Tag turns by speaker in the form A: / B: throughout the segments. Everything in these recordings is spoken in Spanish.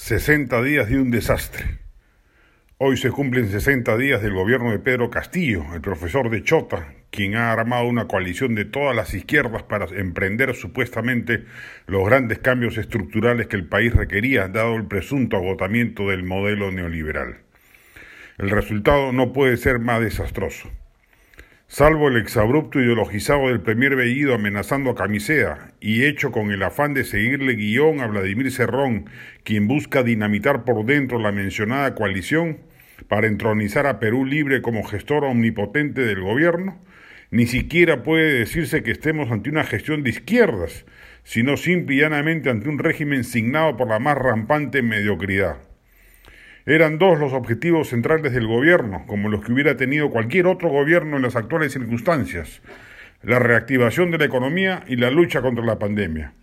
A: 60 días de un desastre. Hoy se cumplen 60 días del gobierno de Pedro Castillo, el profesor de Chota, quien ha armado una coalición de todas las izquierdas para emprender supuestamente los grandes cambios estructurales que el país requería, dado el presunto agotamiento del modelo neoliberal. El resultado no puede ser más desastroso. Salvo el exabrupto ideologizado del premier Bellido amenazando a Camisea y hecho con el afán de seguirle guion a Vladimir Cerrón, quien busca dinamitar por dentro la mencionada coalición para entronizar a Perú Libre como gestor omnipotente del gobierno, ni siquiera puede decirse que estemos ante una gestión de izquierdas, sino simple y llanamente ante un régimen signado por la más rampante mediocridad. Eran dos los objetivos centrales del gobierno, como los que hubiera tenido cualquier otro gobierno en las actuales circunstancias, la reactivación de la economía y la lucha contra la pandemia.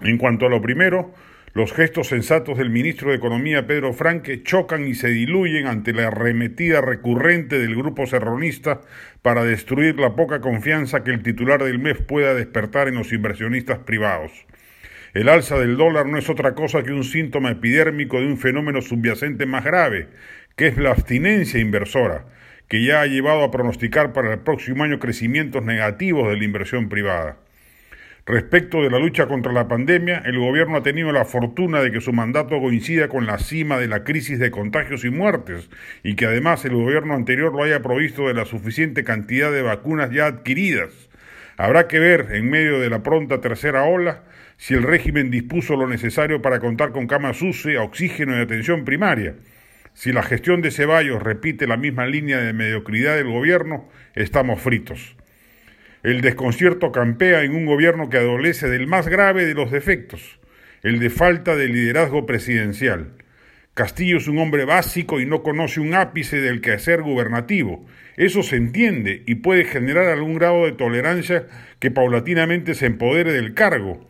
A: En cuanto a lo primero, los gestos sensatos del ministro de Economía Pedro Franque chocan y se diluyen ante la arremetida recurrente del grupo serronista para destruir la poca confianza que el titular del MEF pueda despertar en los inversionistas privados. El alza del dólar no es otra cosa que un síntoma epidérmico de un fenómeno subyacente más grave, que es la abstinencia inversora, que ya ha llevado a pronosticar para el próximo año crecimientos negativos de la inversión privada. Respecto de la lucha contra la pandemia, el gobierno ha tenido la fortuna de que su mandato coincida con la cima de la crisis de contagios y muertes, y que además el gobierno anterior lo haya provisto de la suficiente cantidad de vacunas ya adquiridas. Habrá que ver, en medio de la pronta tercera ola, si el régimen dispuso lo necesario para contar con camas UCI, oxígeno y atención primaria. Si la gestión de Ceballos repite la misma línea de mediocridad del gobierno, estamos fritos. El desconcierto campea en un gobierno que adolece del más grave de los defectos, el de falta de liderazgo presidencial. Castillo es un hombre básico y no conoce un ápice del quehacer gubernativo. Eso se entiende y puede generar algún grado de tolerancia que paulatinamente se empodere del cargo,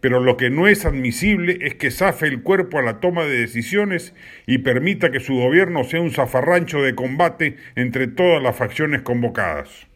A: pero lo que no es admisible es que zafe el cuerpo a la toma de decisiones y permita que su gobierno sea un zafarrancho de combate entre todas las facciones convocadas.